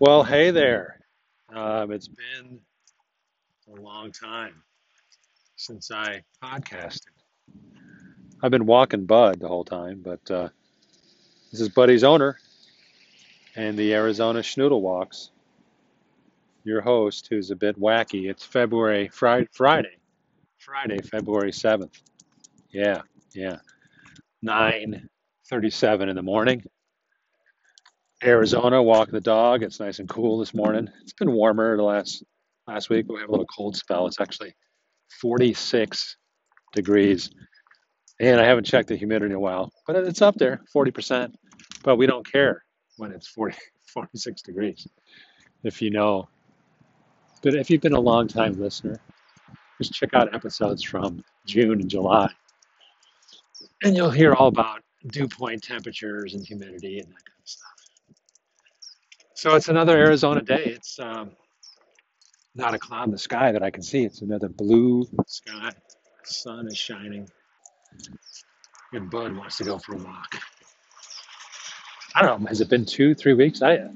Well, hey there. Um, it's been a long time since I podcasted. I've been walking Bud the whole time, but uh, this is Buddy's owner and the Arizona Schnoodle Walks, your host, who's a bit wacky. It's February, Friday, Friday, Friday, February 7th. Yeah, yeah. 9.37 in the morning. Arizona, walking the dog. It's nice and cool this morning. It's been warmer the last last week, but we have a little cold spell. It's actually 46 degrees, and I haven't checked the humidity in a while, but it's up there, 40%. But we don't care when it's 40, 46 degrees, if you know. But if you've been a long time listener, just check out episodes from June and July, and you'll hear all about dew point temperatures and humidity and that kind. So it's another Arizona day. It's um, not a cloud in the sky that I can see. It's another blue sky. Sun is shining, and Bud wants to go for a walk. I don't know. Has it been two, three weeks? I,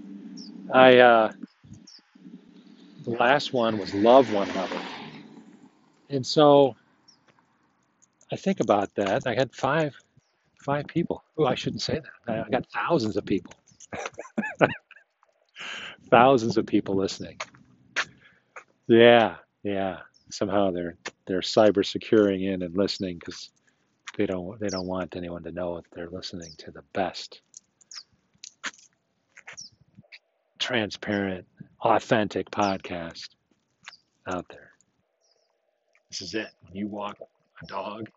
I, uh, the last one was love one another, and so I think about that. I had five, five people. Oh, I shouldn't say that. I I got thousands of people, thousands of people listening. Yeah, yeah. Somehow they're they're cyber securing in and listening because they don't they don't want anyone to know if they're listening to the best, transparent, authentic podcast out there. This is it. When you walk a dog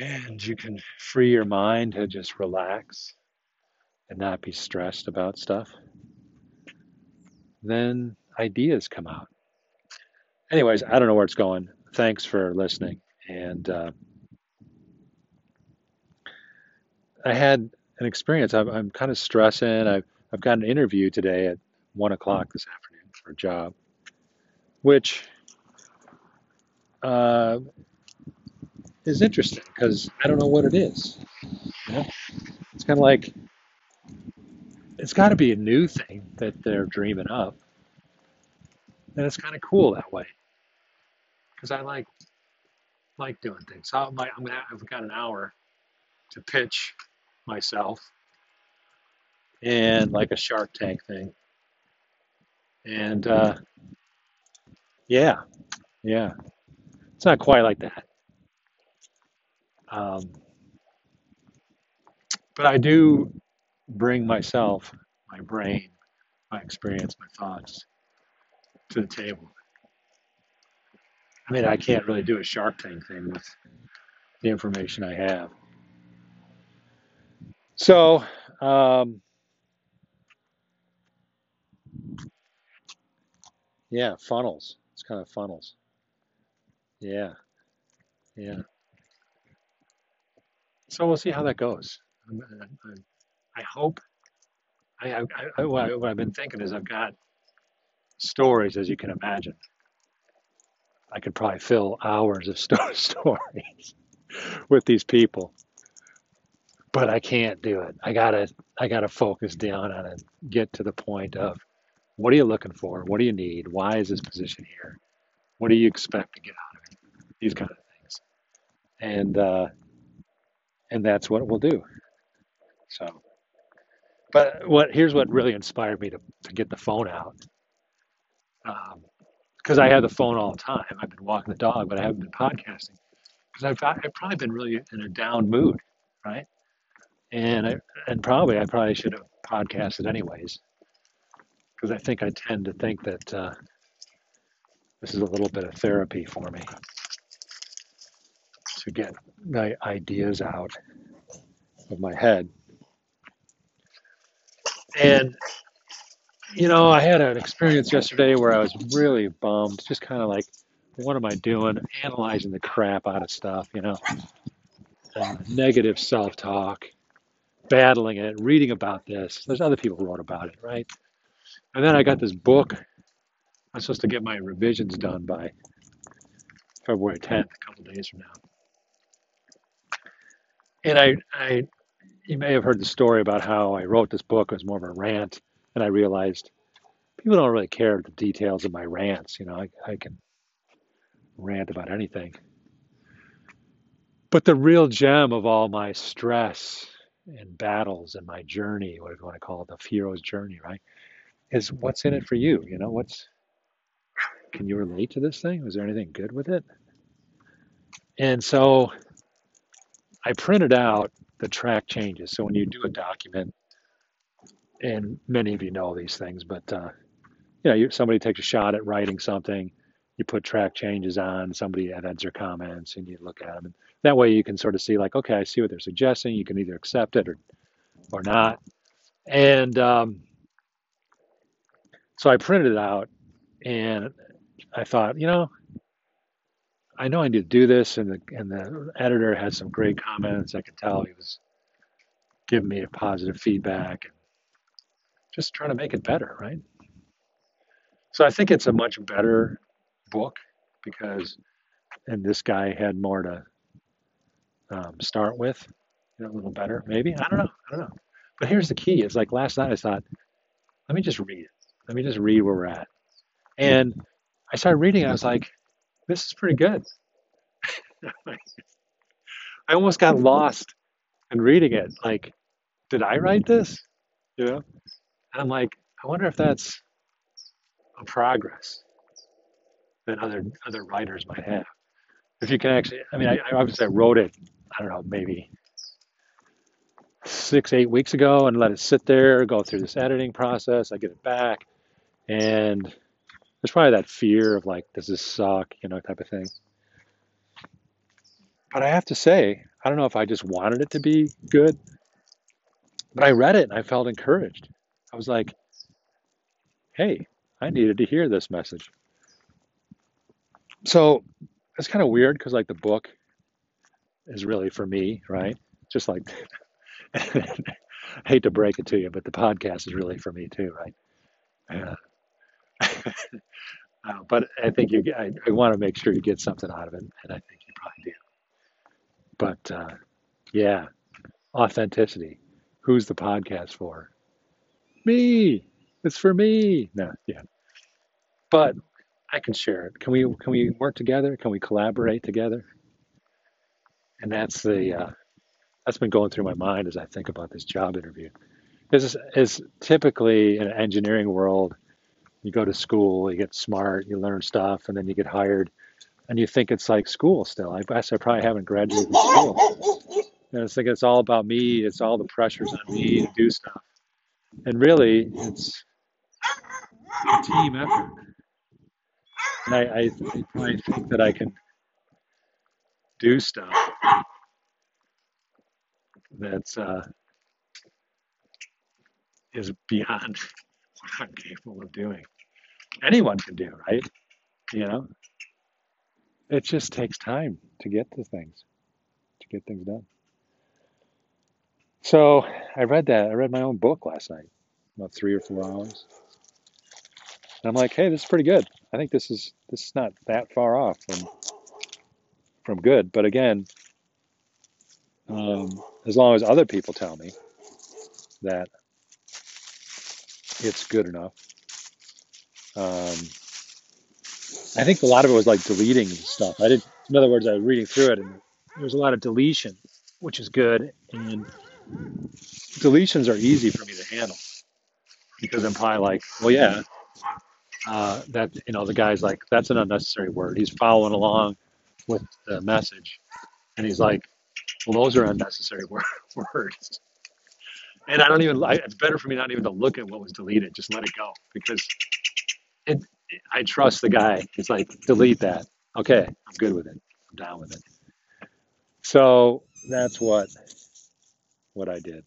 and you can free your mind to just relax and not be stressed about stuff, then ideas come out. Anyways, I don't know where it's going. Thanks for listening. And uh, I had an experience. I'm, I'm kind of stressing. I've, I've got an interview today at one o'clock this afternoon for a job, which uh, is interesting because I don't know what it is. You know? It's kind of like it's got to be a new thing that they're dreaming up, and it's kind of cool that way. Because I like like doing things. So I'm, like, I'm gonna, I've got an hour to pitch myself and like a Shark Tank thing, and uh, yeah, yeah, it's not quite like that, um, but I do bring myself, my brain, my experience, my thoughts to the table. I mean, I can't really do a Shark Tank thing with the information I have. So, um, yeah, funnels. It's kind of funnels. Yeah, yeah. So we'll see how that goes. I'm- I'm- I hope. I, I, I, what I've been thinking is I've got stories, as you can imagine. I could probably fill hours of sto- stories with these people, but I can't do it. I gotta, I gotta focus down on it. Get to the point of what are you looking for? What do you need? Why is this position here? What do you expect to get out of it? These kind of things, and uh, and that's what we'll do. So, but what here's what really inspired me to to get the phone out because I have the phone all the time. I've been walking the dog, but I haven't been podcasting because I've, I've probably been really in a down mood, right? And I, and probably I probably should have podcasted anyways because I think I tend to think that uh, this is a little bit of therapy for me to get my ideas out of my head. And you know, I had an experience yesterday where I was really bummed, just kind of like, what am I doing? Analyzing the crap out of stuff, you know, uh, negative self-talk, battling it, reading about this. There's other people who wrote about it, right? And then I got this book. I'm supposed to get my revisions done by February 10th, a couple days from now. And I, I, you may have heard the story about how I wrote this book. It was more of a rant, and I realized people don't really care the details of my rants. You know, I, I can rant about anything. But the real gem of all my stress and battles and my journey, whatever you want to call it, the hero's journey, right, is what's in it for you. You know, what's can you relate to this thing? Was there anything good with it? And so I printed out the track changes. So when you do a document, and many of you know these things, but uh, you know, you, somebody takes a shot at writing something, you put track changes on, somebody adds their comments, and you look at them, and that way you can sort of see like, okay, I see what they're suggesting. You can either accept it or or not. And um, so I printed it out, and I thought, you know, I know I need to do this, and the and the editor had some great comments. I could tell he was giving me a positive feedback and just trying to make it better, right? So I think it's a much better book because, and this guy had more to um, start with, you know, a little better, maybe. I don't know. I don't know. But here's the key: is like last night I thought, let me just read it. Let me just read where we're at, and I started reading. I was like, this is pretty good. I almost got lost in reading it. Like, did I write this? You know? And I'm like, I wonder if that's a progress that other other writers might have. If you can actually, I mean, I, I obviously I wrote it. I don't know, maybe six, eight weeks ago, and let it sit there, go through this editing process. I get it back, and there's probably that fear of like, does this suck, you know, type of thing. But I have to say, I don't know if I just wanted it to be good, but I read it and I felt encouraged. I was like, hey, I needed to hear this message. So it's kind of weird because like the book is really for me, right? Just like I hate to break it to you, but the podcast is really for me too, right? Uh, uh, but I think you, I, I want to make sure you get something out of it, and I think you probably do. But uh, yeah, authenticity. Who's the podcast for? Me. It's for me. No, yeah. But I can share it. Can we? Can we work together? Can we collaborate together? And that's the uh, that's been going through my mind as I think about this job interview. Is is typically in an engineering world, you go to school, you get smart, you learn stuff, and then you get hired, and you think it's like school still. I guess I probably haven't graduated from school. And I think it's all about me. It's all the pressures on me to do stuff. And really, it's a team effort. And I, I, I think that I can do stuff that's uh, is beyond what I'm capable of doing. Anyone can do, right? You know, it just takes time to get to things, to get things done. So I read that. I read my own book last night, about three or four hours. And I'm like, hey, this is pretty good. I think this is this is not that far off from from good. But again, um, as long as other people tell me that it's good enough, um, I think a lot of it was like deleting stuff. I did, in other words, I was reading through it, and there was a lot of deletion, which is good. And deletions are easy for me to handle because I'm probably like, well, yeah, uh, that you know, the guy's like, that's an unnecessary word. He's following along with the message, and he's like, well, those are unnecessary words. And I don't even. I, it's better for me not even to look at what was deleted. Just let it go because I trust the guy. It's like delete that. Okay, I'm good with it. I'm down with it. So that's what what I did.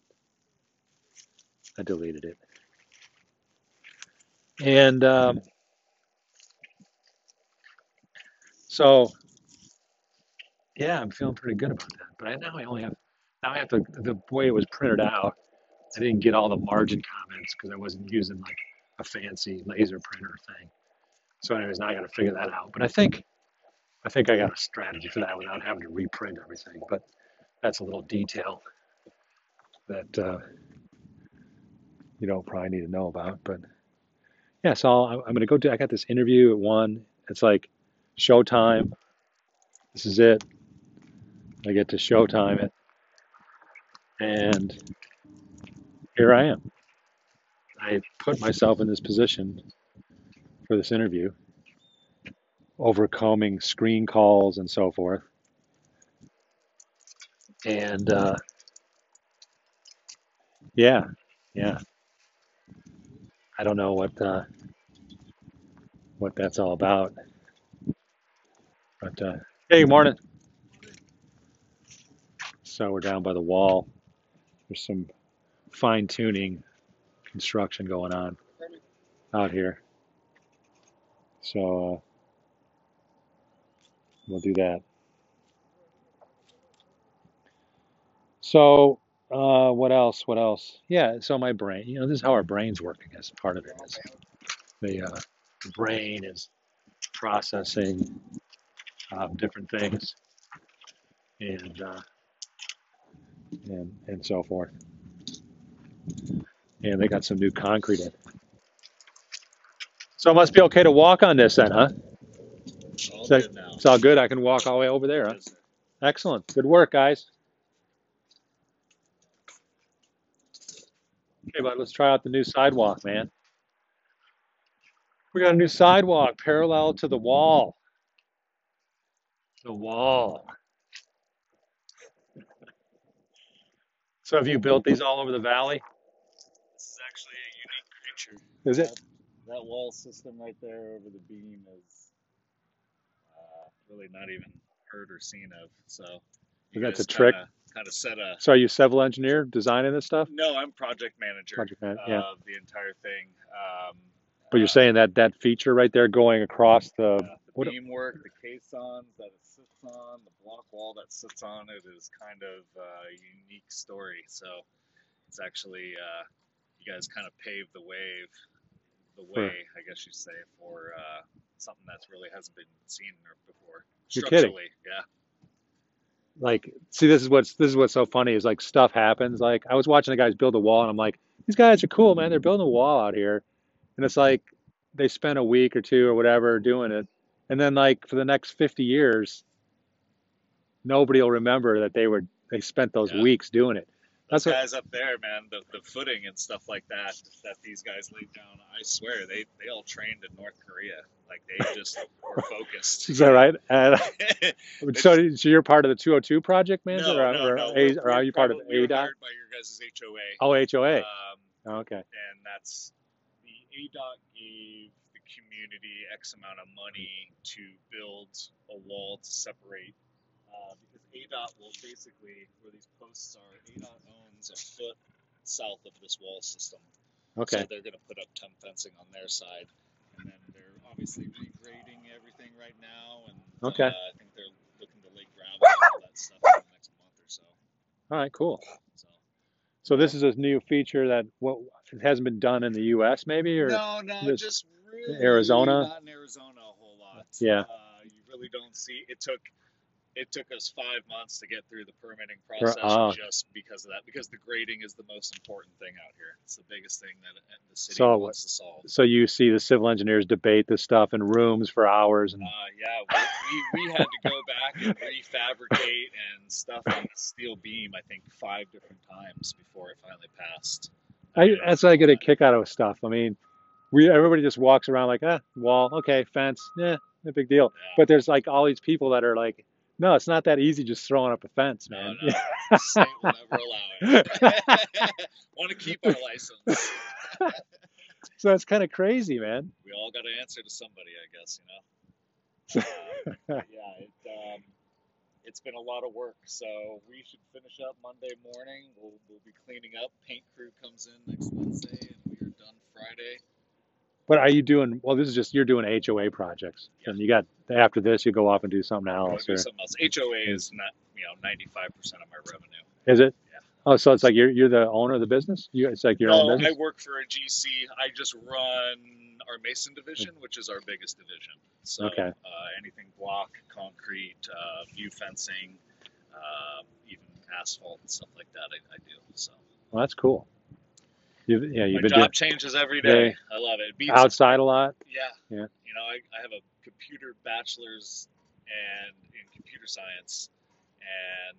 I deleted it. And um, so, yeah, I'm feeling pretty good about that. But I, now I only have, now I have to, the way it was printed out, I didn't get all the margin comments because I wasn't using like a fancy laser printer thing. So, anyways, now I got to figure that out. But I think, I think I got a strategy for that without having to reprint everything. But that's a little detail that uh, you don't probably need to know about. But yeah, so I'll, I'm going to go do. I got this interview at one. It's like showtime. This is it. I get to showtime it, and here I am. I put myself in this position for this interview, overcoming screen calls and so forth. And uh, yeah, yeah, I don't know what uh, what that's all about. But uh, hey, morning. So we're down by the wall. There's some fine tuning construction going on out here. So uh, we'll do that. So uh, what else? What else? Yeah. So my brain. You know, this is how our brains work. I guess part of it is the, uh, the brain is processing um, different things and uh, and and so forth. And they got some new concrete in. So it must be okay to walk on this then, huh? All So good now. it's all good. I can walk all the way over there. Huh? Yes. Excellent. Good work, guys. Okay, bud, let's try out the new sidewalk, man. We got a new sidewalk parallel to the wall. The wall. So have you built these all over the valley? This is actually a creature. Is it? That, that wall system right there over the beam is uh, really not even heard or seen of. So you That's a trick. Kinda, set a. So are you civil engineer designing this stuff? No, I'm project manager Project yeah. of the entire thing. Um, But you're uh, saying that that feature right there going across the uh, the what? beam work, the caissons that it sits on, the block wall that sits on it is kind of a unique story. So it's actually uh, you guys kind of paved the wave, the way I guess you'd say for uh, something that really hasn't been seen before. You're kidding. Yeah. like see this is what's this is what's so funny is like stuff happens like i was watching the guys build a wall and i'm like these guys are cool man they're building a wall out here and it's like they spent a week or two or whatever doing it and then like for the next 50 years nobody will remember that they were they spent those Yeah. weeks doing it That's what- guys up there, man, the, the footing and stuff like that that these guys laid down, I swear they, they all trained in North Korea. Like they just were focused. is that right and so, so you're part of the 202 project man no, or, or, no. A- or are you part of probably- we were ADOT? hired by your guys' HOA. oh HOA Um, okay and that's the ADOT gave the community X amount of money to build a wall to separate. Uh, ADOT will basically, where these posts are, ADOT owns a foot south of this wall system. okay So they're going to put up temp fencing on their side, and then they're obviously regrading everything right now, and Okay. uh, I think they're looking to lay gravel and all that stuff in the next month or so. all right cool So so this is a new feature that what it hasn't been done in the US maybe or no, no, just really Arizona? not in Arizona a whole lot. Yeah. uh, you really don't see. It took. It took us five months to get through the permitting process ah. just because of that. Because the grading is the most important thing out here. It's the biggest thing that uh, the city So wants to solve. So you see the civil engineers debate this stuff in rooms for hours, and Uh, yeah, we, we, we had to go back and refabricate and stuff on the steel beam, I think, five different times before it finally passed. I, that's what I get a kick out of stuff. I mean, we everybody just walks around like, ah, wall, okay, fence, yeah, no big deal. Yeah. But there's like all these people that are like, no, it's not that easy just throwing up a fence, man. no, the state will never allow it. Want to keep our license. so it's kind of crazy, man. We all got to answer to somebody, I guess, you know? Uh, yeah, it, um, it's been a lot of work, so we should finish up Monday morning. We'll, we'll be cleaning up. Paint crew comes in next Wednesday, and we are done Friday. But are you doing? Well, this is just you're doing HOA projects, and you got after this you go off and do something else, do something else. HOA is not, you know, 95% of my revenue. is it? Yeah. Oh, so it's like you're you're the owner of the business. You, it's like your own No, I work for a GC. I just run our Mason division, which is our biggest division. So Okay. uh, anything block, concrete, uh, view fencing, um, even asphalt and stuff like that, I, I do. So Well, that's cool. You've, yeah, you've My been job doing changes every day. I love it. It beats outside a lot. Yeah. Yeah. You know, I, I have a computer bachelor's and in computer science and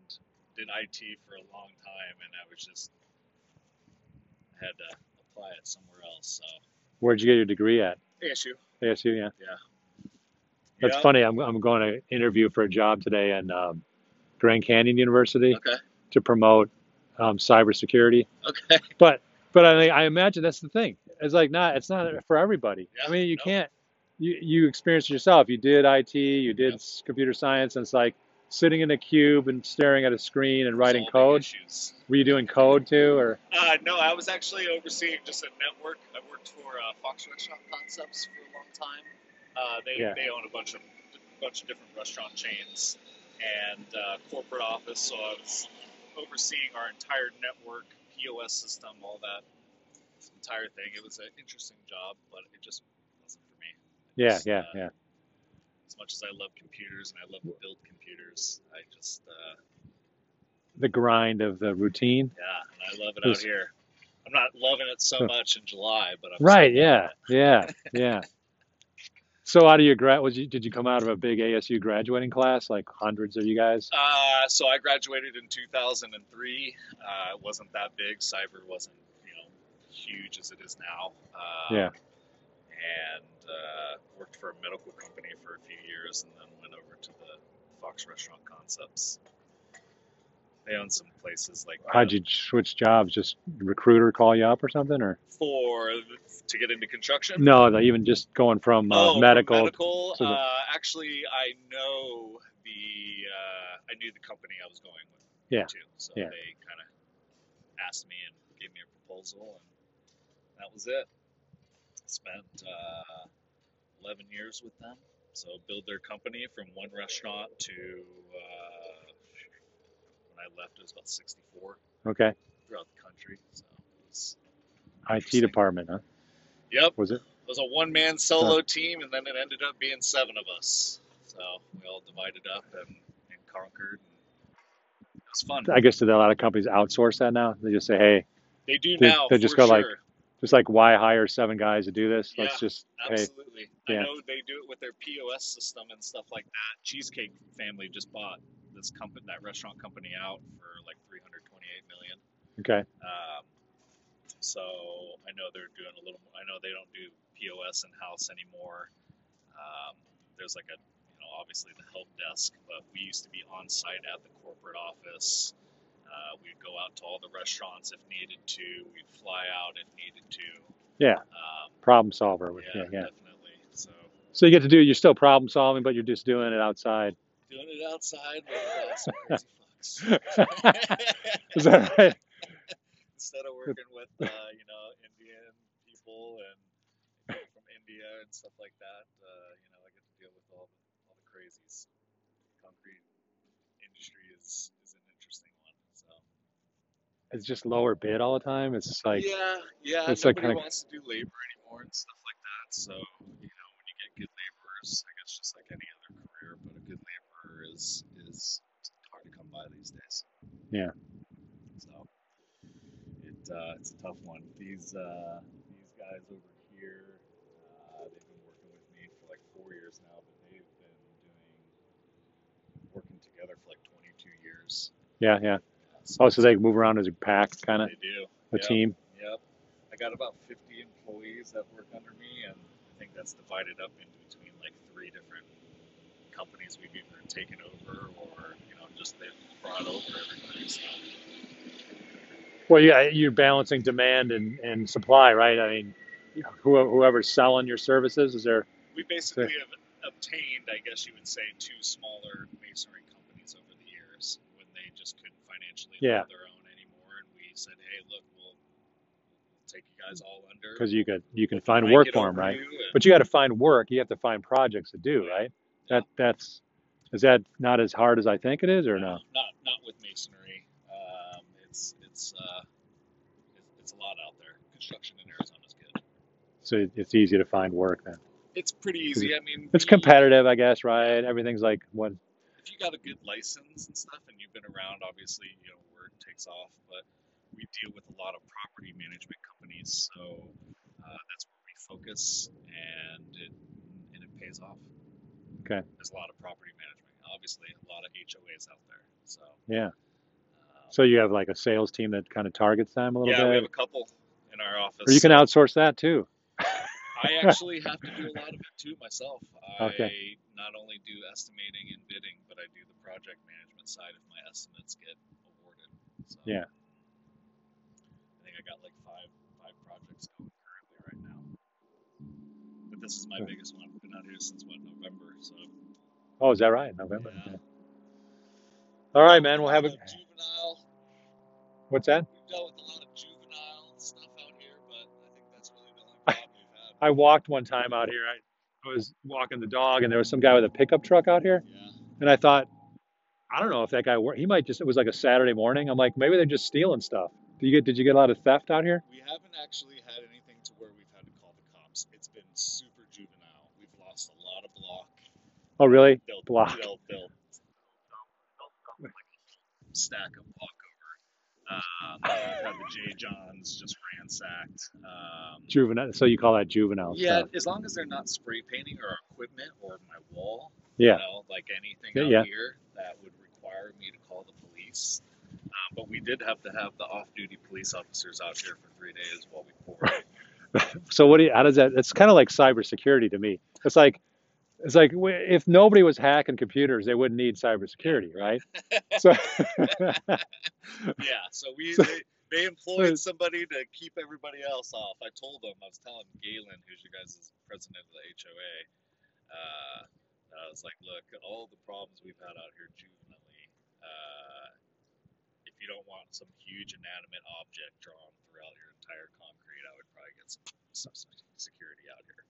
did IT for a long time and I was just I had to apply it somewhere else. So Where'd you get your degree at? ASU. ASU, yeah. Yeah. That's funny. I'm, I'm going to interview for a job today in um, Grand Canyon University Okay. to promote um, cybersecurity. Okay. But but I I imagine that's the thing. It's like not it's not for everybody. I mean, you no. can't. You you experienced it yourself. You did IT. You did Yep. computer science, and it's like sitting in a cube and staring at a screen and writing Solving code. Issues. Were you doing code too, or Uh, no, I was actually overseeing just a network. I worked for uh, Fox Restaurant Concepts for a long time. Uh, they, Yeah. they own a bunch of bunch of different restaurant chains and uh, corporate office. So I was overseeing our entire network, POS system, all that entire thing. It was an interesting job, but it just wasn't for me. yeah, Just, yeah, uh, yeah? As much as I love computers and I love to build computers, I just uh, The grind of the routine. yeah, and I love it out here. I'm not loving it so much in July, but I'm Right. Yeah. Yeah. Yeah. So out of your grad, was you did you come out of a big ASU graduating class, like hundreds of you guys? Uh, so I graduated in 2003. Uh, it wasn't that big. Cyber wasn't, you know, huge as it is now. Uh, Yeah. And uh, worked for a medical company for a few years, and then went over to the Fox Restaurant Concepts. They own some places like How'd you switch jobs? Just recruiter call you up or something, or for to get into construction. no? Even just going from uh, Oh, from medical. medical. to the- uh, actually, I know the. Uh, I knew the company I was going with. Yeah, Too. So yeah. they kind of asked me and gave me a proposal, and that was it. Spent uh, 11 years with them. So build their company from one restaurant to uh, when I left, it was about 64 Okay. throughout the country. So it IT department, huh? Yep. Was it? It was a one man solo team, and then it ended up being seven of us. So we all divided up and, and conquered. And it was fun. I guess did a lot of companies outsource that now? They just say, hey, They do They- now. they just go like, sure. just like why hire seven guys to do this? Yeah, Let's just hey, Absolutely. yeah. I know they do it with their POS system and stuff like that. Cheesecake family just bought this company, that restaurant company out for like 328 million. okay, Um, so I know they're doing a little. I know they don't do POS in house anymore. Um, there's like a, you know, obviously the help desk, but we used to be on site at the corporate office. Uh, we'd go out to all the restaurants if needed to. We'd fly out if needed to. yeah, Um, problem solver. Yeah, yeah, yeah. definitely. So So you get to do. You're still problem solving, but you're just doing it outside. Doing it outside with uh, some crazy fucks. Is that right? Instead of working with uh, you know Indian people and people from India and stuff like that, uh, you know I get to deal with all the all the crazies. Concrete industry is is an interesting one. So It's just lower bid all the time. It's just like yeah, yeah. it's like nobody kinda- wants to do labor anymore and stuff like that. So you know when you get good laborers, I guess just like any other career, but a good laborer is is hard to come by these days. Yeah. So it uh, it's a tough one. These uh, these guys over here, uh, they've been working with me for like four years now, but they've been doing working together for like 22 years. yeah, yeah. Yeah, Oh, so they move around as a pack, kind of they do a Yep. team. Yep. I got about 50 employees that work under me, and I think that's divided up in between like three different companies we've either taken over or you know just they've brought over everybody. So Well, yeah, you're balancing demand and, and supply, right? I mean, who, whoever's selling your services, is there? we basically have obtained, I guess you would say, two smaller masonry companies over the years when they just couldn't financially Yeah. their own anymore, and we said, hey, look, we'll, we'll take you guys all under. Because you could you can find work for them, right? and- But you got to find work. You have to find projects to do, right? That that's is that not as hard as I think it is, or no? Not not with masonry. Um, it's it's uh, it, it's a lot out there. Construction in Arizona is good. So it's easy to find work then. It's pretty easy. I mean, It's we- competitive, I guess, right? Everything's like what? if you got a good license and stuff and you've been around, obviously, you know, word takes off. But we deal with a lot of property management companies, so uh, that's where we focus, and it and it pays off. Okay. There's a lot of property management, obviously, a lot of HOAs out there. So Yeah. um, So you have like a sales team that kind of targets them a little bit. yeah, we have a couple in our office. or you can so outsource that too. I actually have to do a lot of it too myself. I Okay. not only do estimating and bidding, but I do the project management side if my estimates get awarded. So Yeah. I think I got like five five projects going currently right now. But this is my biggest one. Been out here since what November, so Oh, is that right? November. yeah. Okay. All right, man. We'll have a. juvenile. What's that? We've dealt with a lot of juvenile stuff out here, but I think that's really the only problem we've had. I walked one time out here. I, I was walking the dog, and there was some guy with a pickup truck out here, Yeah. and I thought, I don't know if that guy worked. He might just. It was like a Saturday morning. I'm like, maybe they're just stealing stuff. Did you get? Did you get a lot of theft out here? We haven't actually had anything to where we've had to call the cops. It's been super juvenile. We've lost a lot of block. Oh, really? They'll Block. they'll they'll, they'll stack over. Um, we've the J Johns just ransacked. Um, Juvenile. So you call that juvenile yeah, stuff? as long as they're not spray painting our equipment or my wall, Yeah. you know, like anything Yeah, out yeah. here that would require me to call the police. Um, but we did have to have the off-duty police officers out here for three days while we poured. So what do you? How does that? It's kind of like cybersecurity to me. It's like. It's like if nobody was hacking computers, they wouldn't need cybersecurity, right? So, Yeah, so we so, they, they employed somebody to keep everybody else off. I told them, I was telling Galen, who's your guys' president of the HOA, uh, I was like, look, all the problems we've had out here juvenilely, uh, if you don't want some huge inanimate object drawn throughout your entire concrete, I would probably get some, some security out here.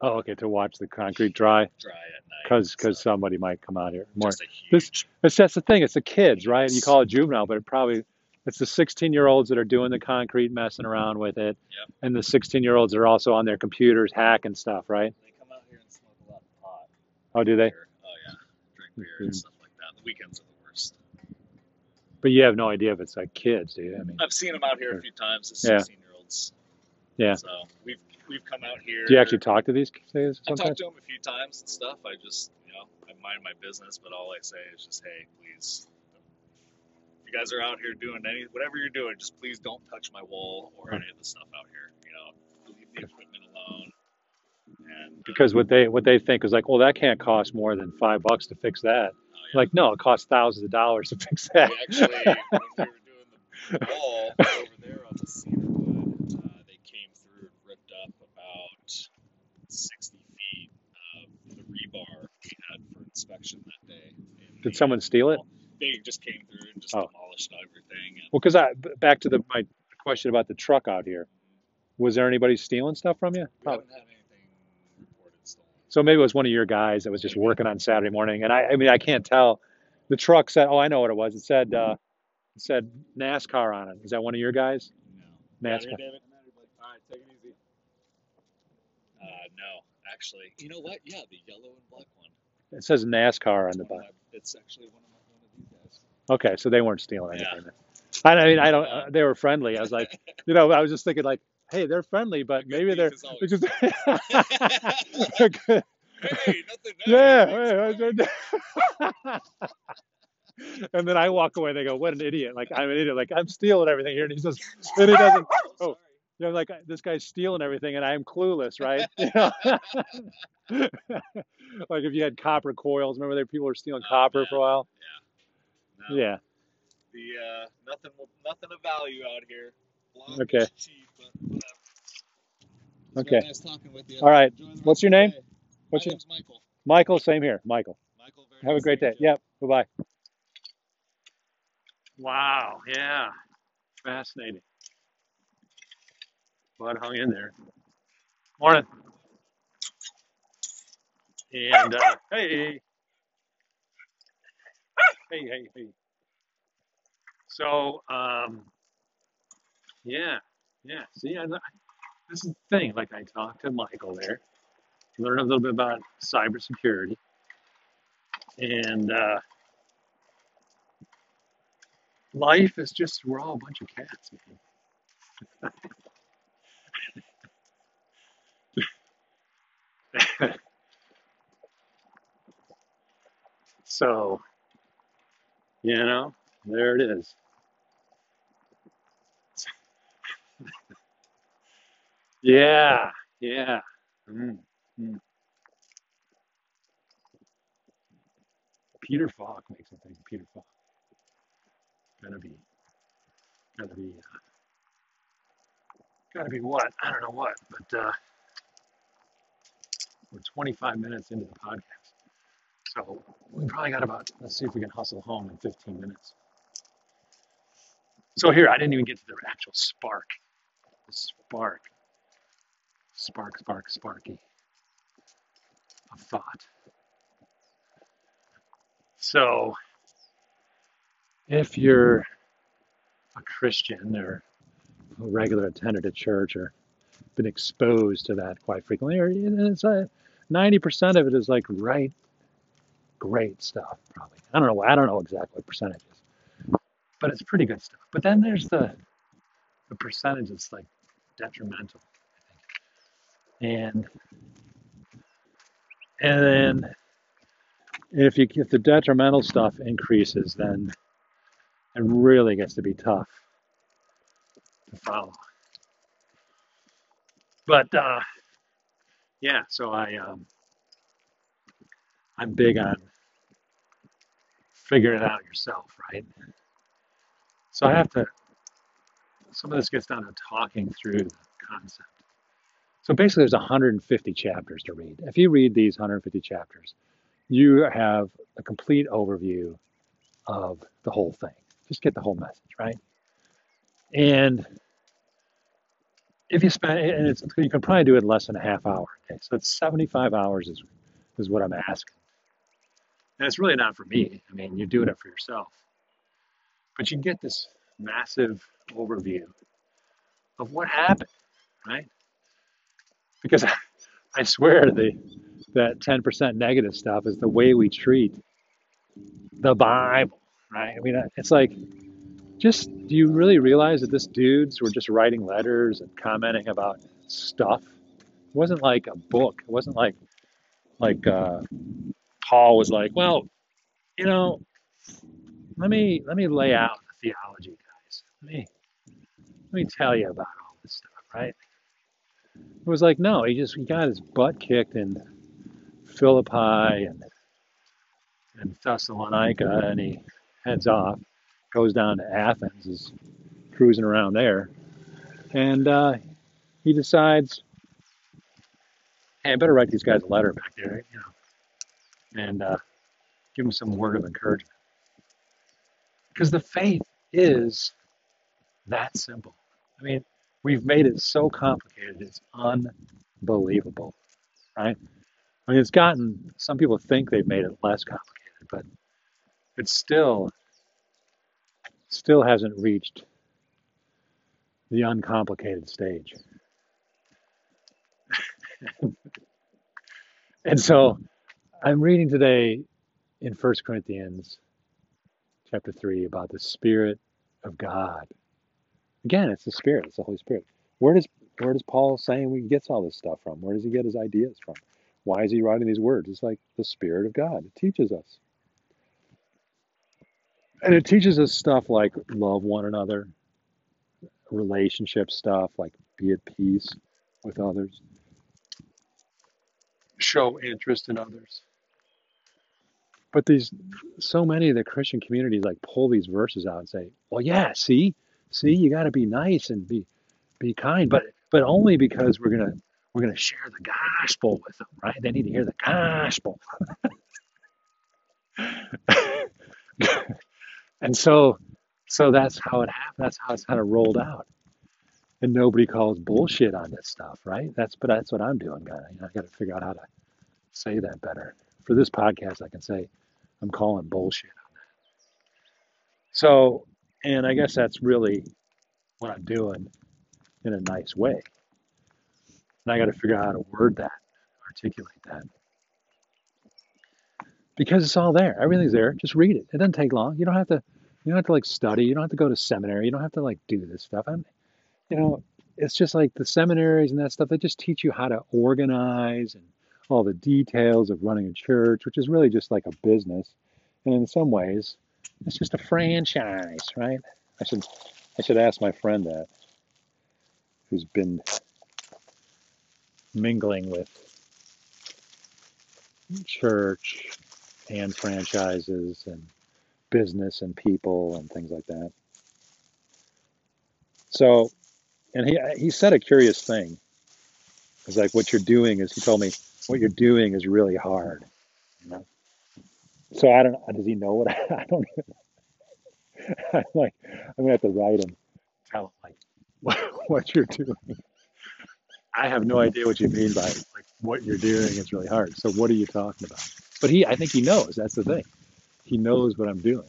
Oh, okay, to watch the concrete dry, Dry at night. because So because somebody might come out here more. just a This huge it's that's the thing. It's the kids, right? You call it juvenile, but it probably it's the 16 year olds that are doing the concrete, messing around with it, Yep. and the 16 year olds are also on their computers hacking stuff, right? They come out here and smoke a lot of pot. Oh, do they? Beer. Oh yeah, drink beer and Mhm. stuff like that. The weekends are the worst. But you have no idea if it's like kids, do you? I mean, I've seen them out here a few times yeah, 16 year olds. Yeah. So we've we've come out here. Do you actually talk to these kids I talked sometimes? to them a few times and stuff. I just you know I mind my business, but all I say is just hey, please. If you guys are out here doing any whatever you're doing, just please don't touch my wall or any of the stuff out here. You know, leave the equipment alone. And uh, Because what they what they think is like, well, that can't cost more than five bucks to fix that. oh yeah, Like, no, it costs thousands of dollars to fix that. we actually when we were doing the wall over there on the cedarwood, uh, they came through and ripped up about 60 feet of the rebar we had for inspection that day Did someone steal it? They just came through and just Oh, demolished everything. Well, because I back to the my question about the truck out here. Was there anybody stealing stuff from you? Probably. haven't had anything reported stolen. So maybe it was one of your guys that was just working on Saturday morning. And I, I mean, I can't tell. The truck said, "Oh, I know what it was. It said, uh, it said NASCAR on it. Is that one of your guys? No. NASCAR. there, David. All right, take it easy. Uh, no, actually, you know what? Yeah, the yellow and black one. It says NASCAR on the back. It's actually one of my, one of these guys. Okay, so they weren't stealing anything. I, I mean, I don't. Uh, they were friendly. I was like, you know, I was just thinking like, hey, they're friendly, but maybe they're is always because fun. hey, nothing. yeah. Hey, thanks, hey, and then I walk away. They go, "What an idiot!" Like I'm an idiot. Like I'm stealing everything here, and he says, and he doesn't. Oh, you know, like this guy's stealing everything, and I'm clueless, right? You know? like if you had copper coils, remember there people were stealing Oh copper man, for a while? no. Yeah. The uh, nothing, nothing of value out here. Block Okay. cheap, but whatever. It's been Okay. nice talking with you. All right. What's your name? day. My What's your name's Michael. Michael? Same here, Michael. Michael, very Have a great day. meet you. Yep. Bye bye. Wow. Yeah. Fascinating. Bud hung in there. Morning. And uh, hey, hey, hey, hey. So, um, yeah, yeah. See, I, this is the thing. Like I talked to Michael there, learned a little bit about cybersecurity, and uh, Life is just we're all a bunch of cats, man. so you know, there it is. Yeah, yeah. Mm, mm. Peter Falk makes me think Peter Falk. Gotta be, gotta be, uh, gotta be what? I don't know what, but uh, we're 25 minutes into the podcast. So we probably got about, let's see if we can hustle home in 15 minutes. So here, I didn't even get to the actual spark. The spark, spark, spark, sparky of thought. So if you're a Christian or a regular attendant at church or been exposed to that quite frequently, or it's uh, a, 90% of it is like right, great stuff, probably. I don't know. I don't know exactly what percentage is, but it's pretty good stuff. But then there's the the percentage that's like detrimental, and and then if you if the detrimental stuff increases, then it really gets to be tough to follow. But uh, yeah, so I um, I'm big on figuring it out yourself, right? So I have to. Some of this gets down to talking through the concept. So basically, there's 150 chapters to read. If you read these 150 chapters, you have a complete overview of the whole thing. Just get the whole message, right? And if you spend, and you can probably do it less than a half hour. Okay, so it's 75 hours is is what I'm asking, and it's really not for me. I mean, you're doing it for yourself, but you get this massive overview of what happened, right? Because I swear the that 10% negative stuff is the way we treat the Bible, right? I mean, it's like, just do you really realize that this dudes were just writing letters and commenting about stuff? It wasn't like a book. It wasn't like like uh, Paul was like, well, you know, let me let me lay out the theology, guys. Let me let me tell you about all this stuff, right? It was like, no, he just he got his butt kicked in Philippi and and Thessalonica, and he heads off, goes down to Athens, is cruising around there, and uh, he decides, hey, I better write these guys a letter back there, you know, and uh, give them some word of encouragement, because the faith is that simple. I mean, we've made it so complicated; it's unbelievable, right? I mean, it's gotten, some people think they've made it less complicated, but it still, still hasn't reached the uncomplicated stage. and so I'm reading today in First Corinthians chapter 3 about the Spirit of God. Again, it's the Spirit, it's the Holy Spirit. Where does where does Paul saying he gets all this stuff from? Where does he get his ideas from? Why is he writing these words? It's like the Spirit of God. It teaches us. And it teaches us stuff like love one another, relationship stuff, like be at peace with others, show interest in others. But these, so many of the Christian communities like pull these verses out and say, "Well, yeah, see, see, you got to be nice and be, be kind, but but only because we're gonna we're to share the gospel with them, right? They need to hear the gospel. and so, so that's how it happened. That's how it's kind of rolled out. And nobody calls bullshit on this stuff, right? That's but that's what I'm doing. You I got to figure out how to say that better. For this podcast, I can say I'm calling bullshit on that. So, and I guess that's really what I'm doing in a nice way. And I got to figure out how to word that, articulate that. Because it's all there. Everything's there. Just read it. It doesn't take long. You don't have to You don't have to like study. You don't have to go to seminary. You don't have to like do this stuff. I'm, you know, it's just like the seminaries and that stuff. They just teach you how to organize and all the details of running a church, which is really just like a business. And in some ways, it's just a franchise, right? I should I should ask my friend that, who's been mingling with church and franchises and business and people and things like that. So, and he he said a curious thing. It's like what you're doing is he told me what you're doing is really hard. You know? So I don't. Does he know what I, I don't I'm like I'm gonna have to write him, tell him like what, what you're doing. I have no idea what you mean by like what you're doing is really hard. So what are you talking about? But he, I think he knows. That's the thing. He knows what I'm doing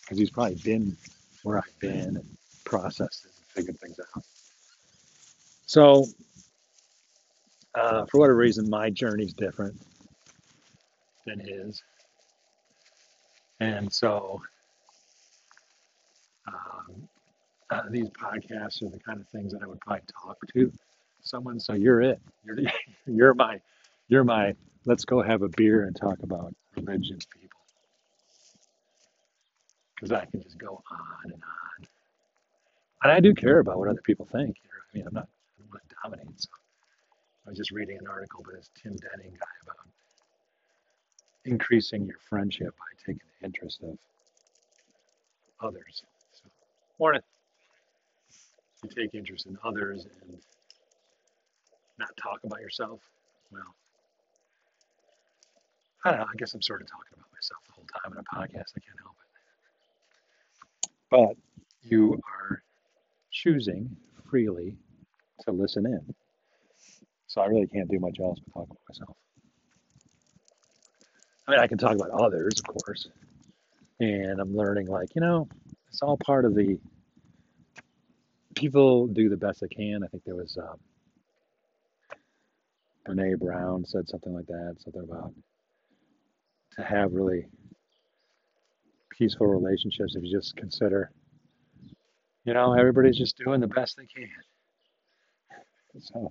because he's probably been where I've been and processed and figured things out. So uh, for whatever reason, my journey's different than his, and so um, uh, these podcasts are the kind of things that I would probably talk to someone. So you're it. You're you're my you're my. Let's go have a beer and talk about religion, people, because I can just go on and on. And I do care about what other people think. I mean, I'm not I don't want to dominate. So I was just reading an article by this Tim Denning guy about increasing your friendship by taking the interest of others. So, morning. You take interest in others and not talk about yourself. Well, I don't know. I guess I'm sort of talking about myself the whole time in a podcast. I can't help it. But you are choosing freely to listen in. So I really can't do much else but talk about myself. I mean, I can talk about others, of course. And I'm learning, like, you know, it's all part of the people do the best they can. I think there was um, Brene Brown said something like that, something about to have really peaceful relationships if you just consider, you know, everybody's just doing the best they can. So,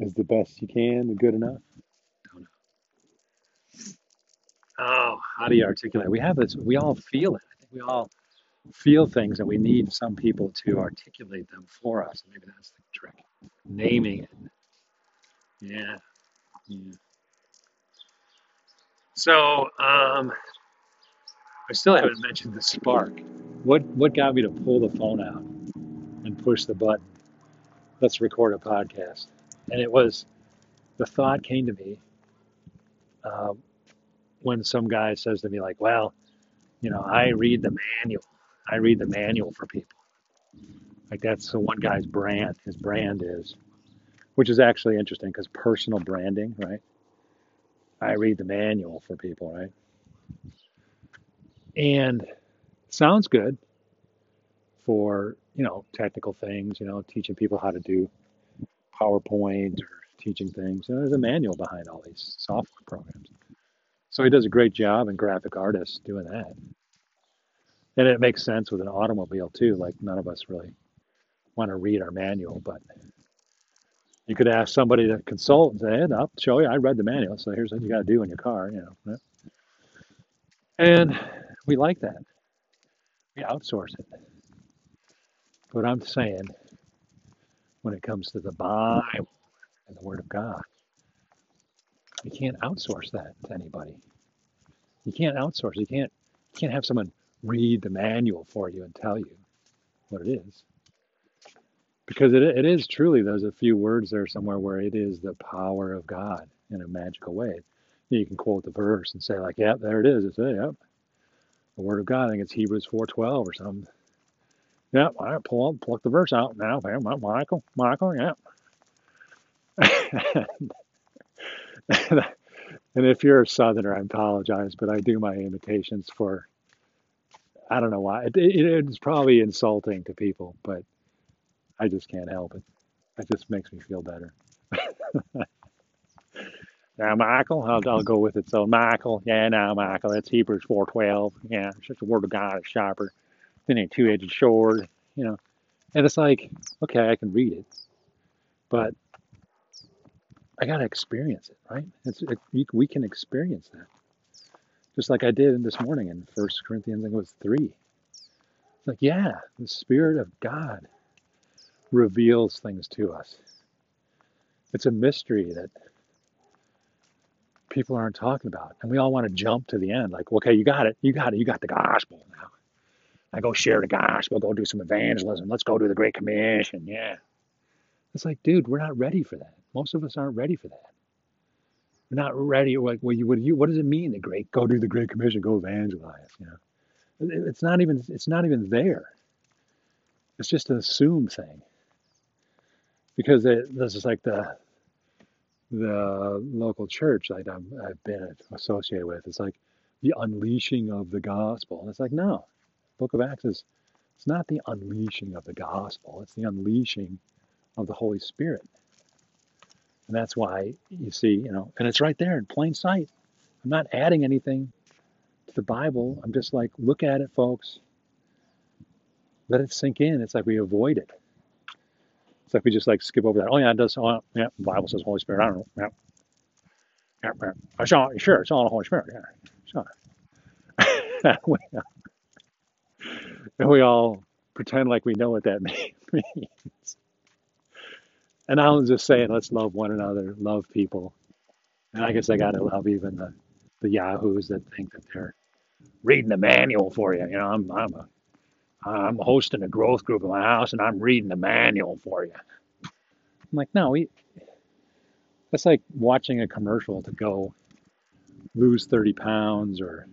is the best you can good enough? Don't know. Oh, how do you articulate? We have this. We all feel it. I think we all feel things, and we need some people to articulate them for us. Maybe that's the trick. Naming it. Yeah. Yeah. So, um, I still haven't mentioned the spark. What what got me to pull the phone out and push the button? Let's record a podcast. And it was the thought came to me um, when some guy says to me like, "Well, you know, I read the manual. I read the manual for people." Like that's the one guy's brand. His brand is, which is actually interesting because personal branding, right? I read the manual for people, right? And sounds good for, you know, technical things, you know, teaching people how to do PowerPoint or teaching things. There's a manual behind all these software programs. So he does a great job in graphic artists doing that. And it makes sense with an automobile too. Like none of us really want to read our manual, but you could ask somebody to consult and say, hey, I'll show you. I read the manual, so here's what you got to do in your car, you know. And we like that. We outsource it. But I'm saying, when it comes to the Bible and the Word of God, you can't outsource that to anybody. You can't outsource. You can't. You can't have someone read the manual for you and tell you what it is because it, it is truly there's a few words there somewhere where it is the power of god in a magical way you can quote the verse and say like yeah there it is it's it yep the word of god i think it's hebrews 4.12 or something all right pull up pluck the verse out now michael michael yeah and if you're a southerner i apologize but i do my imitations for i don't know why it, it, it's probably insulting to people but I just can't help it. It just makes me feel better. now, Michael, I'll, I'll go with it. So, Michael, yeah, now, Michael, it's Hebrews 4.12. Yeah, it's just the word of God is sharper. Then a two-edged sword, you know. And it's like, okay, I can read it, but I gotta experience it, right? It's it, we, we can experience that, just like I did this morning in First Corinthians. I think it was three. It's like, yeah, the Spirit of God reveals things to us. It's a mystery that people aren't talking about, and we all want to jump to the end. Like, okay, you got it, you got it, you got the gospel now. I go share the gospel, go do some evangelism. Let's go do the Great Commission. Yeah. It's like, dude, we're not ready for that. Most of us aren't ready for that. We're not ready. Like, what, you, what, you, what does it mean? The great, go do the Great Commission, go evangelize. You know, it's not even, it's not even there. It's just an assumed thing because it, this is like the, the local church that I'm, I've been associated with. It's like the unleashing of the gospel. And it's like, no, Book of Acts is it's not the unleashing of the gospel, it's the unleashing of the Holy Spirit. And that's why you see, you know, and it's right there in plain sight. I'm not adding anything to the Bible. I'm just like, look at it, folks. Let it sink in. It's like we avoid it. It's like we just like skip over that. Oh yeah, it does. Oh yeah, the Bible says Holy Spirit. I don't know. Yeah, yeah, yeah. Sure, it's all the Holy Spirit. Yeah, sure. and we all pretend like we know what that means. And I'm just saying, let's love one another, love people. And I guess I got to love even the, the yahoos that think that they're reading the manual for you. You know, I'm I'm a I'm hosting a growth group in my house, and I'm reading the manual for you. I'm like, no, we. That's like watching a commercial to go lose 30 pounds or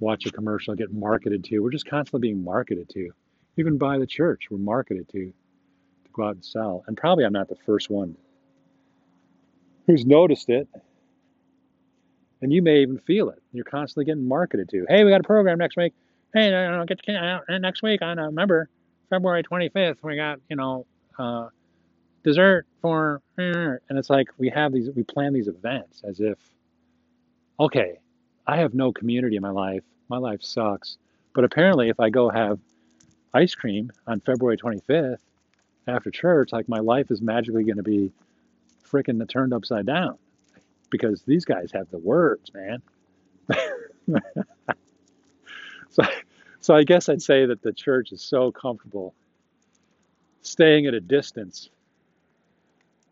watch a commercial get marketed to. We're just constantly being marketed to. Even by the church, we're marketed to to go out and sell. And probably I'm not the first one who's noticed it. And you may even feel it. You're constantly getting marketed to. Hey, we got a program next week. Hey, no, no, get out next week on uh, remember February 25th. We got you know uh, dessert for, and it's like we have these. We plan these events as if, okay, I have no community in my life. My life sucks. But apparently, if I go have ice cream on February 25th after church, like my life is magically going to be freaking turned upside down because these guys have the words, man. so, so I guess I'd say that the church is so comfortable staying at a distance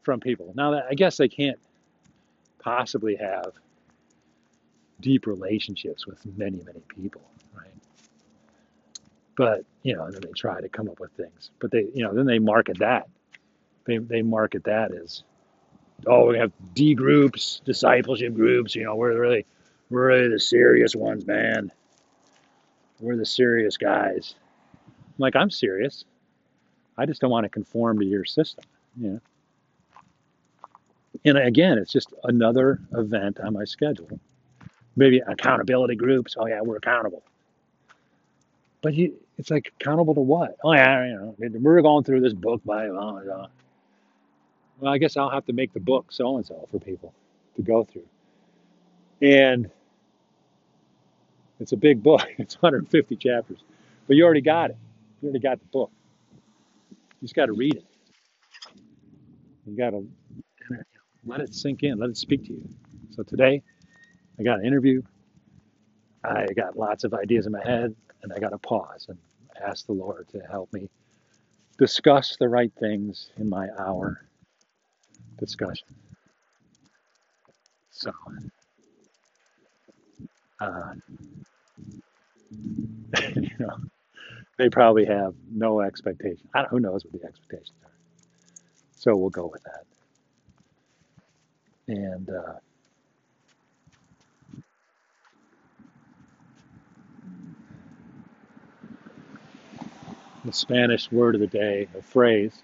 from people. Now, that, I guess they can't possibly have deep relationships with many, many people, right? But, you know, and then they try to come up with things. But they, you know, then they market that. They, they market that as, oh, we have D groups, discipleship groups, you know, we're really, we're really the serious ones, man. We're the serious guys. I'm like, I'm serious. I just don't want to conform to your system, you know. And again, it's just another event on my schedule maybe accountability groups. Oh yeah, we're accountable. But you, it's like accountable to what? Oh yeah, you know, we're going through this book by. Oh, uh, well, I guess I'll have to make the book so and so for people to go through. And it's a big book. It's 150 chapters, but you already got it. You already got the book. You just got to read it. You got to let it sink in. Let it speak to you. So today. I got an interview. I got lots of ideas in my head, and I got to pause and ask the Lord to help me discuss the right things in my hour discussion. So, uh, you know, they probably have no expectation. I don't, who knows what the expectations are? So we'll go with that. And uh, the Spanish word of the day or phrase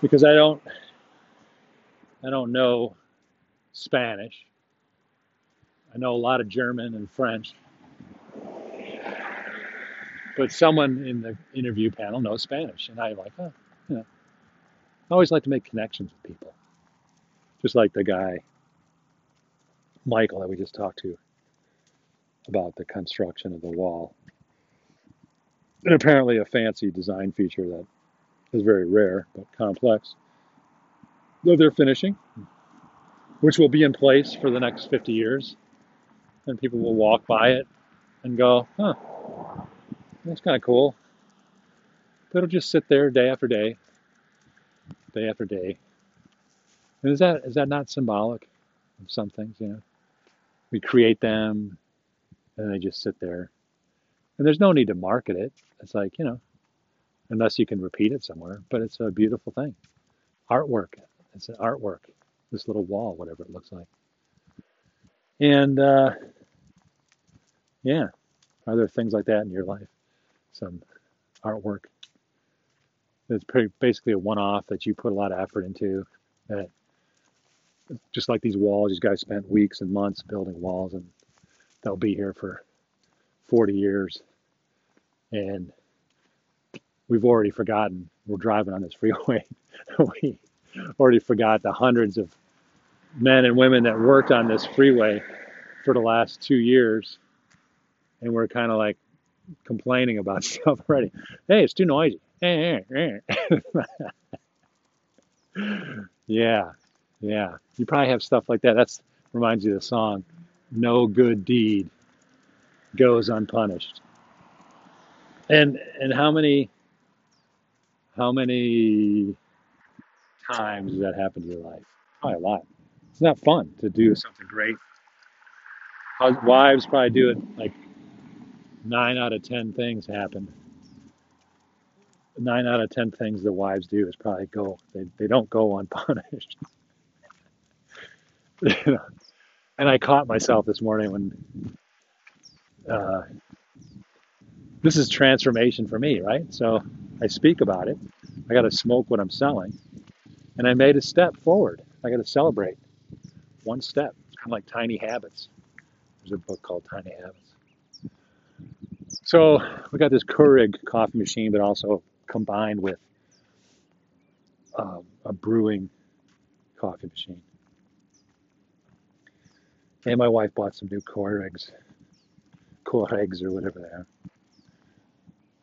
because I don't I don't know Spanish. I know a lot of German and French. But someone in the interview panel knows Spanish and I like, oh, you know. I always like to make connections with people. Just like the guy Michael that we just talked to about the construction of the wall and apparently a fancy design feature that is very rare but complex. Though they're finishing, which will be in place for the next 50 years, and people will walk by it and go, "Huh, that's kind of cool." But it'll just sit there day after day, day after day. And is that is that not symbolic of some things? You know, we create them, and they just sit there, and there's no need to market it. It's like you know, unless you can repeat it somewhere. But it's a beautiful thing, artwork. It's an artwork. This little wall, whatever it looks like. And uh, yeah, are there things like that in your life? Some artwork that's basically a one-off that you put a lot of effort into. That just like these walls, these guys spent weeks and months building walls, and they'll be here for 40 years. And we've already forgotten. We're driving on this freeway. we already forgot the hundreds of men and women that worked on this freeway for the last two years, and we're kind of like complaining about stuff already. Hey, it's too noisy. yeah, yeah. You probably have stuff like that. That's reminds you of the song, "No good deed goes unpunished." And and how many how many times does that happen to your life? Probably a lot. It's not fun to do something great. Wives probably do it like nine out of ten things happen. Nine out of ten things the wives do is probably go. They, they don't go unpunished. You know? and I caught myself this morning when uh, this is transformation for me, right? So I speak about it. I got to smoke what I'm selling, and I made a step forward. I got to celebrate one step. It's kind of like tiny habits. There's a book called Tiny Habits. So we got this Keurig coffee machine, but also combined with um, a brewing coffee machine. And my wife bought some new Keurigs, Keurigs or whatever they are.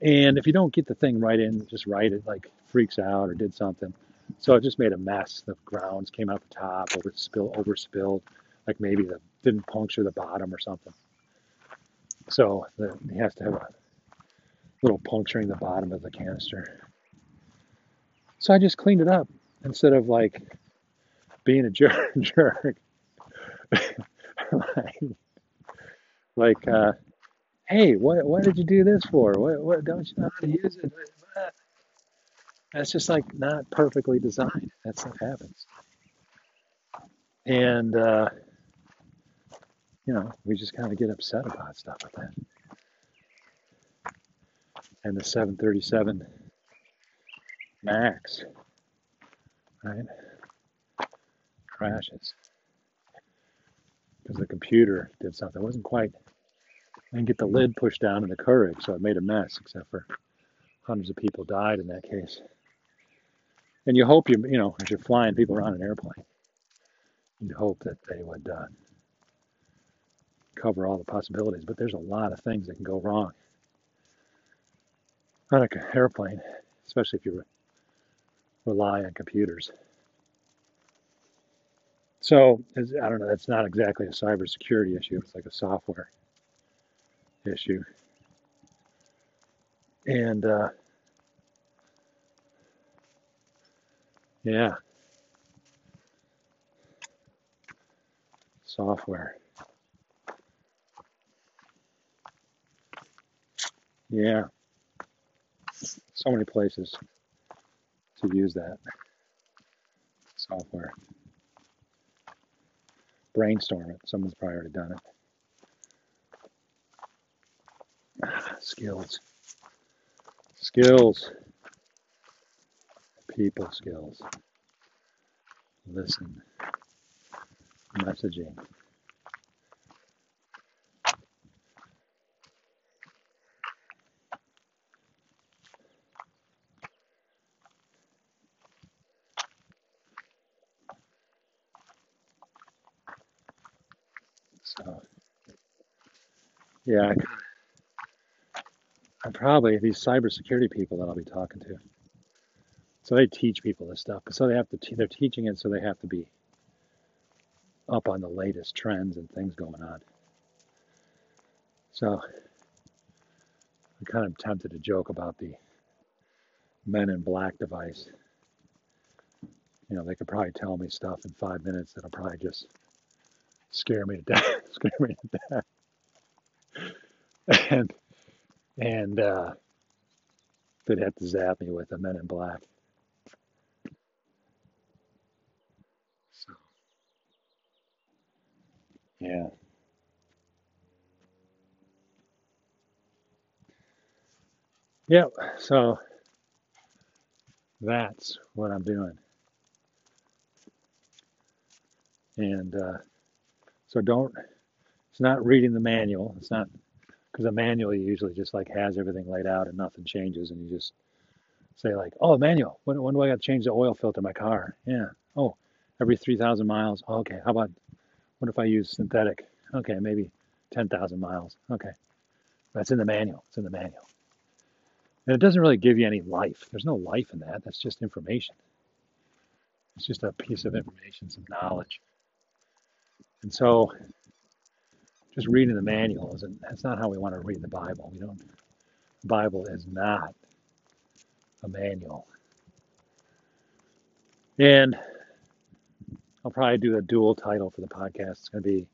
And if you don't get the thing right in, just right, it like freaks out or did something. So it just made a mess. The grounds came out the top, over spill, over spilled, like maybe the didn't puncture the bottom or something. So the, he has to have a little puncturing the bottom of the canister. So I just cleaned it up instead of like being a jerk. jerk. like, like uh, hey, what what did you do this for? What what don't you know how to use it? That's just like not perfectly designed. That stuff happens, and uh, you know we just kind of get upset about stuff like that. And the 737 Max, right, crashes because the computer did something. It wasn't quite and get the lid pushed down in the Keurig, so it made a mess, except for hundreds of people died in that case. And you hope you, you know, as you're flying people around an airplane, you hope that they would uh, cover all the possibilities. But there's a lot of things that can go wrong on an airplane, especially if you re- rely on computers. So, I don't know, that's not exactly a cybersecurity issue, it's like a software issue. And uh, yeah, software. Yeah, so many places to use that software. Brainstorm it. Someone's probably already done it. Skills. Skills. People skills. Listen. Messaging. So, yeah, I I'm probably these cybersecurity people that I'll be talking to. So they teach people this stuff. So they have to. They're teaching it, so they have to be up on the latest trends and things going on. So I'm kind of tempted to joke about the Men in Black device. You know, they could probably tell me stuff in five minutes that'll probably just scare me to death. scare me to death. And and uh, they'd have to zap me with the Men in Black. So yeah, yep. So that's what I'm doing. And uh, so don't. It's not reading the manual. It's not because a manual usually just like has everything laid out and nothing changes, and you just say like, "Oh, manual. When, when do I got to change the oil filter in my car?" Yeah. Oh, every three thousand miles. Oh, okay. How about what if I use synthetic? Okay, maybe ten thousand miles. Okay, that's in the manual. It's in the manual, and it doesn't really give you any life. There's no life in that. That's just information. It's just a piece of information, some knowledge. And so, just reading the manual isn't. That's not how we want to read the Bible. We don't. The Bible is not a manual. And I'll probably do a dual title for the podcast. It's going to be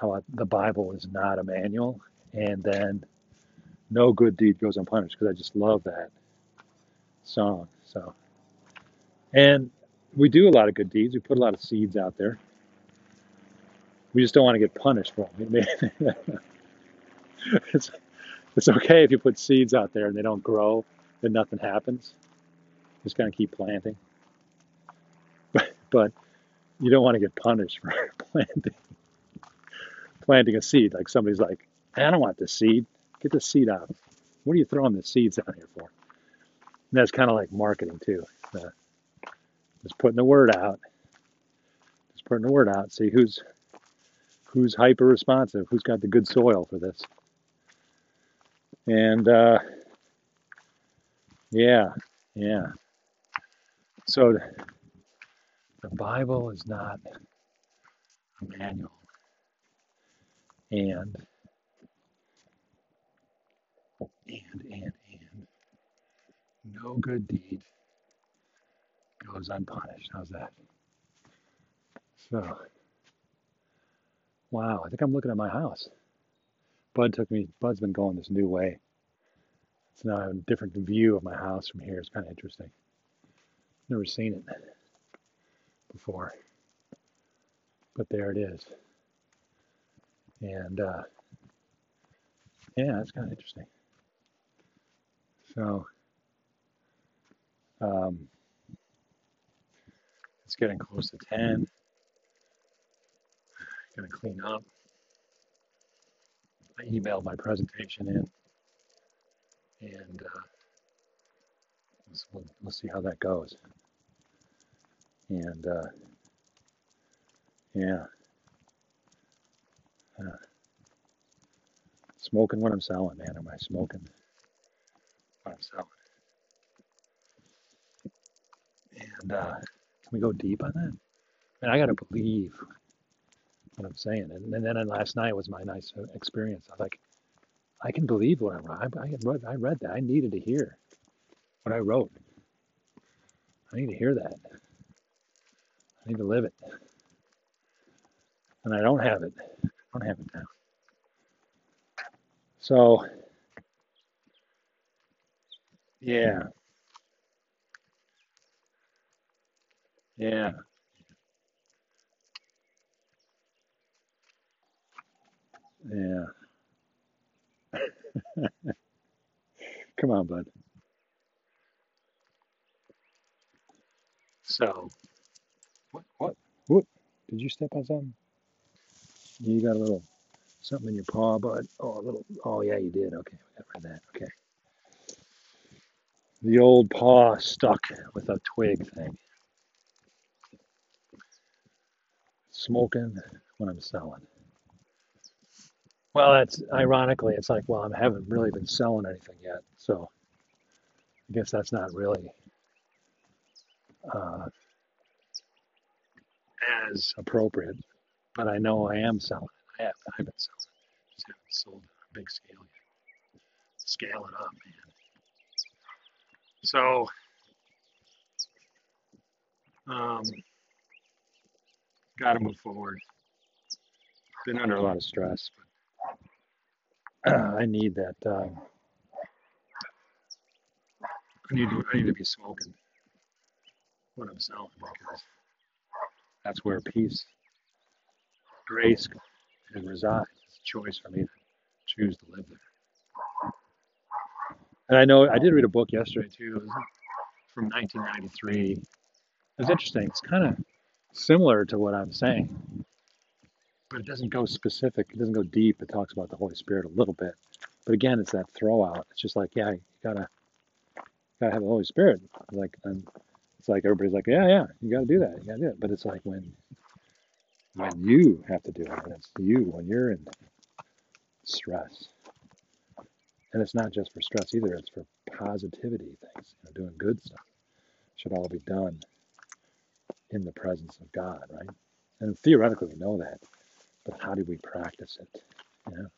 how the Bible is not a manual, and then no good deed goes unpunished because I just love that song. So, and we do a lot of good deeds. We put a lot of seeds out there. We just don't want to get punished for them. it's, it's okay if you put seeds out there and they don't grow and nothing happens. Just kind of keep planting. But, but you don't want to get punished for planting planting a seed. Like somebody's like, I don't want this seed. Get the seed out. What are you throwing the seeds out here for? And that's kind of like marketing too. Uh, just putting the word out. Just putting the word out. See who's who's hyper responsive. Who's got the good soil for this? And uh, yeah, yeah. So the Bible is not a manual, and and and and no good deed goes unpunished. How's that? So, wow, I think I'm looking at my house. Bud took me. Bud's been going this new way. It's now a different view of my house from here. It's kind of interesting. Never seen it before, but there it is. And uh, yeah, it's kind of interesting. So um, it's getting close to 10. Gonna clean up. I emailed my presentation in, and uh, we'll, we'll see how that goes. And uh, yeah, uh, smoking what I'm selling, man. Am I smoking what I'm selling? And uh, can we go deep on that? Man, I got to believe what I'm saying. And, and then last night was my nice uh, experience. I like, I can believe what I wrote. I, I, read, I read that. I needed to hear what I wrote. I need to hear that. I need to live it. And I don't have it. I don't have it now. So, yeah, yeah, yeah. Come on, bud. So, what, what, what? Did you step on something? You got a little something in your paw, bud. Oh, a little. Oh, yeah, you did. Okay, we got rid of that. Okay. The old paw stuck with a twig thing. Smoking when I'm selling. Well, that's ironically, it's like, well, I haven't really been selling anything yet, so I guess that's not really uh, as appropriate. But I know I am selling. I have, I've been selling. Just haven't sold on a big scale yet. Scale it up, man. So, um, got to move forward. Been under a lot of stress, but I need that. Um, I need to, I need to be smoking what I'm selling because that's where peace, grace, and resides. It's a choice for me to choose to live there. And I know I did read a book yesterday too. From 1993. It was interesting. It's kind of similar to what I'm saying, but it doesn't go specific. It doesn't go deep. It talks about the Holy Spirit a little bit, but again, it's that throw out. It's just like, yeah, you gotta gotta have the Holy Spirit. Like, and it's like everybody's like, yeah, yeah, you gotta do that. You gotta do it. But it's like when when you have to do it, and it's you when you're in stress, and it's not just for stress either. It's for positivity things. You know, doing good stuff should all be done in the presence of God, right? And theoretically, we know that, but how do we practice it? You know,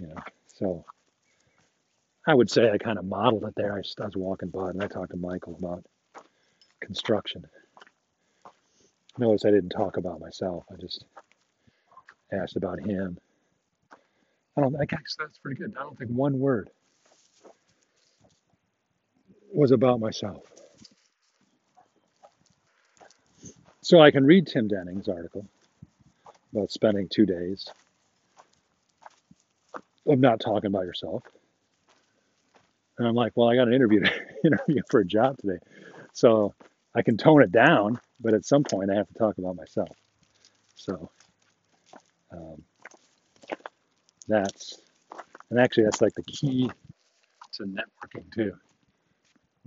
you know. So I would say I kind of modeled it there. I, I was walking by and I talked to Michael about construction. Notice I didn't talk about myself. I just asked about him. I don't. I guess that's pretty good. I don't think one word was about myself. So I can read Tim Denning's article about spending two days of not talking about yourself. And I'm like, well, I got an interview interview for a job today. So I can tone it down, but at some point I have to talk about myself. So um, that's, and actually that's like the key to networking too,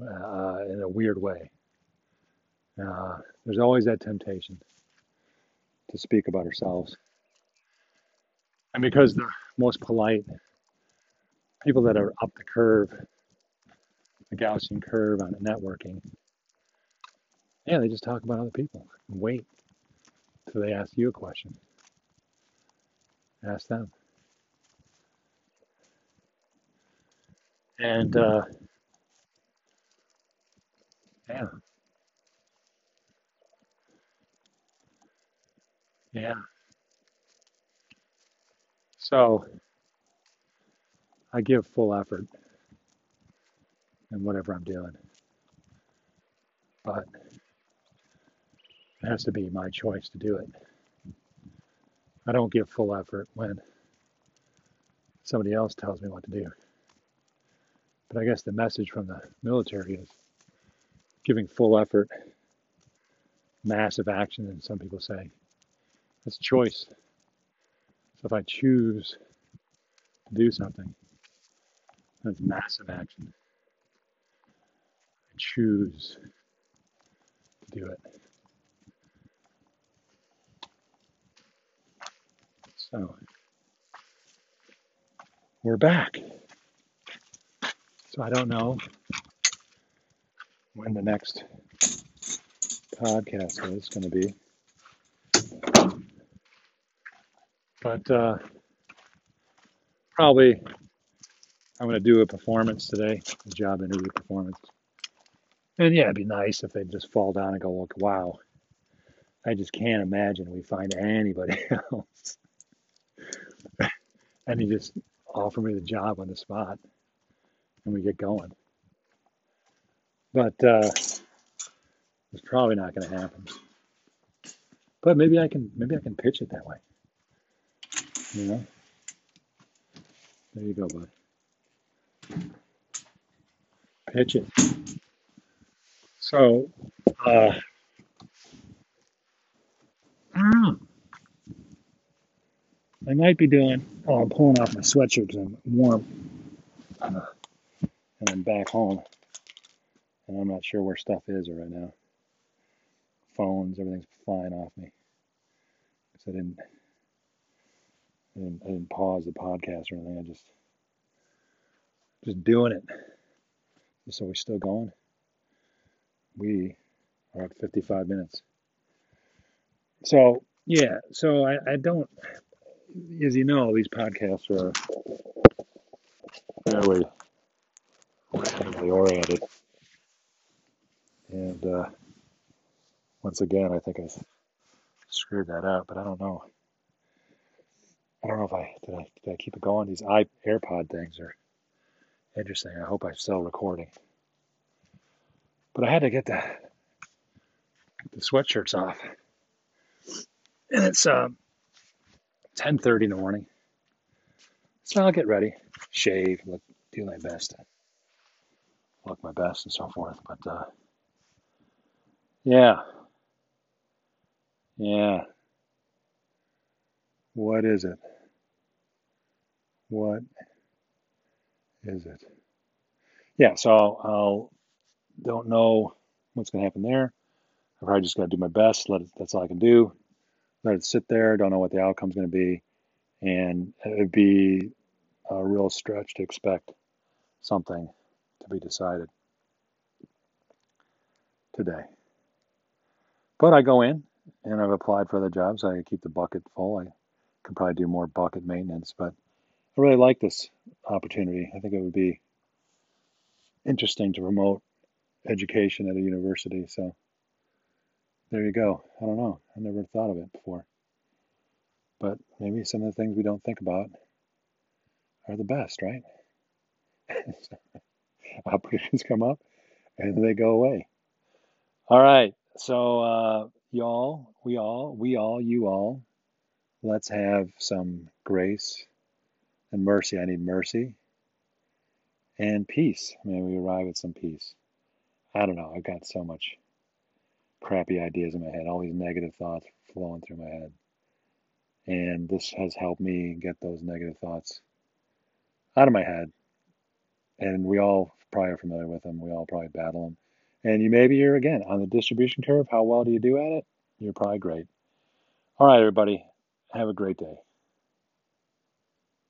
uh, in a weird way. Uh, there's always that temptation to speak about ourselves. And because the most polite people that are up the curve, the Gaussian curve on networking, yeah, they just talk about other people and wait till they ask you a question. Ask them. And uh, yeah, yeah. So I give full effort in whatever I'm doing, but it has to be my choice to do it. I don't give full effort when somebody else tells me what to do. But I guess the message from the military is giving full effort, massive action, and some people say it's choice. So if I choose to do something, that's massive action. I choose to do it. So we're back. So I don't know when the next podcast is going to be, but uh, probably I'm going to do a performance today, a job interview performance. And yeah, it'd be nice if they'd just fall down and go, look, wow, I just can't imagine we find anybody else. and he just offer me the job on the spot and we get going. But uh, it's probably not going to happen. But maybe I can maybe I can pitch it that way. Know. There you go, bud. Pitch it. So, uh. I might be doing. Oh, I'm pulling off my sweatshirt because I'm warm, uh, and I'm back home, and I'm not sure where stuff is right now. Phones, everything's flying off me because I didn't I didn't, I didn't pause the podcast or anything. I just just doing it. So we're still going. We are at 55 minutes. So yeah, so I, I don't, as you know, these podcasts are fairly randomly oriented, and uh, once again, I think I screwed that up, but I don't know. I don't know if I did. I did I keep it going? These i AirPod things are interesting. I hope I'm still recording. But I had to get the the sweatshirts off, and it's um, 10:30 in the morning. So I'll get ready, shave, look, do my best, look my best, and so forth. But uh, yeah, yeah. What is it? What is it? Yeah. So I'll, I'll don't know what's going to happen there. I've probably just got to do my best. Let it, that's all I can do. Let it sit there. Don't know what the outcome's going to be, and it'd be a real stretch to expect something to be decided today. But I go in and I've applied for other jobs. I keep the bucket full. I could probably do more bucket maintenance, but I really like this opportunity. I think it would be interesting to promote education at a university. So there you go. I don't know. I never thought of it before. But maybe some of the things we don't think about are the best, right? Opportunities come up and they go away. All right. So, uh, y'all, we all, we all, you all, let's have some grace and mercy. I need mercy and peace. May we arrive at some peace. I don't know. I've got so much crappy ideas in my head, all these negative thoughts flowing through my head. And this has helped me get those negative thoughts out of my head. And we all probably are familiar with them. We all probably battle them. And you maybe you're again on the distribution curve. How well do you do at it? You're probably great. All right, everybody. Have a great day.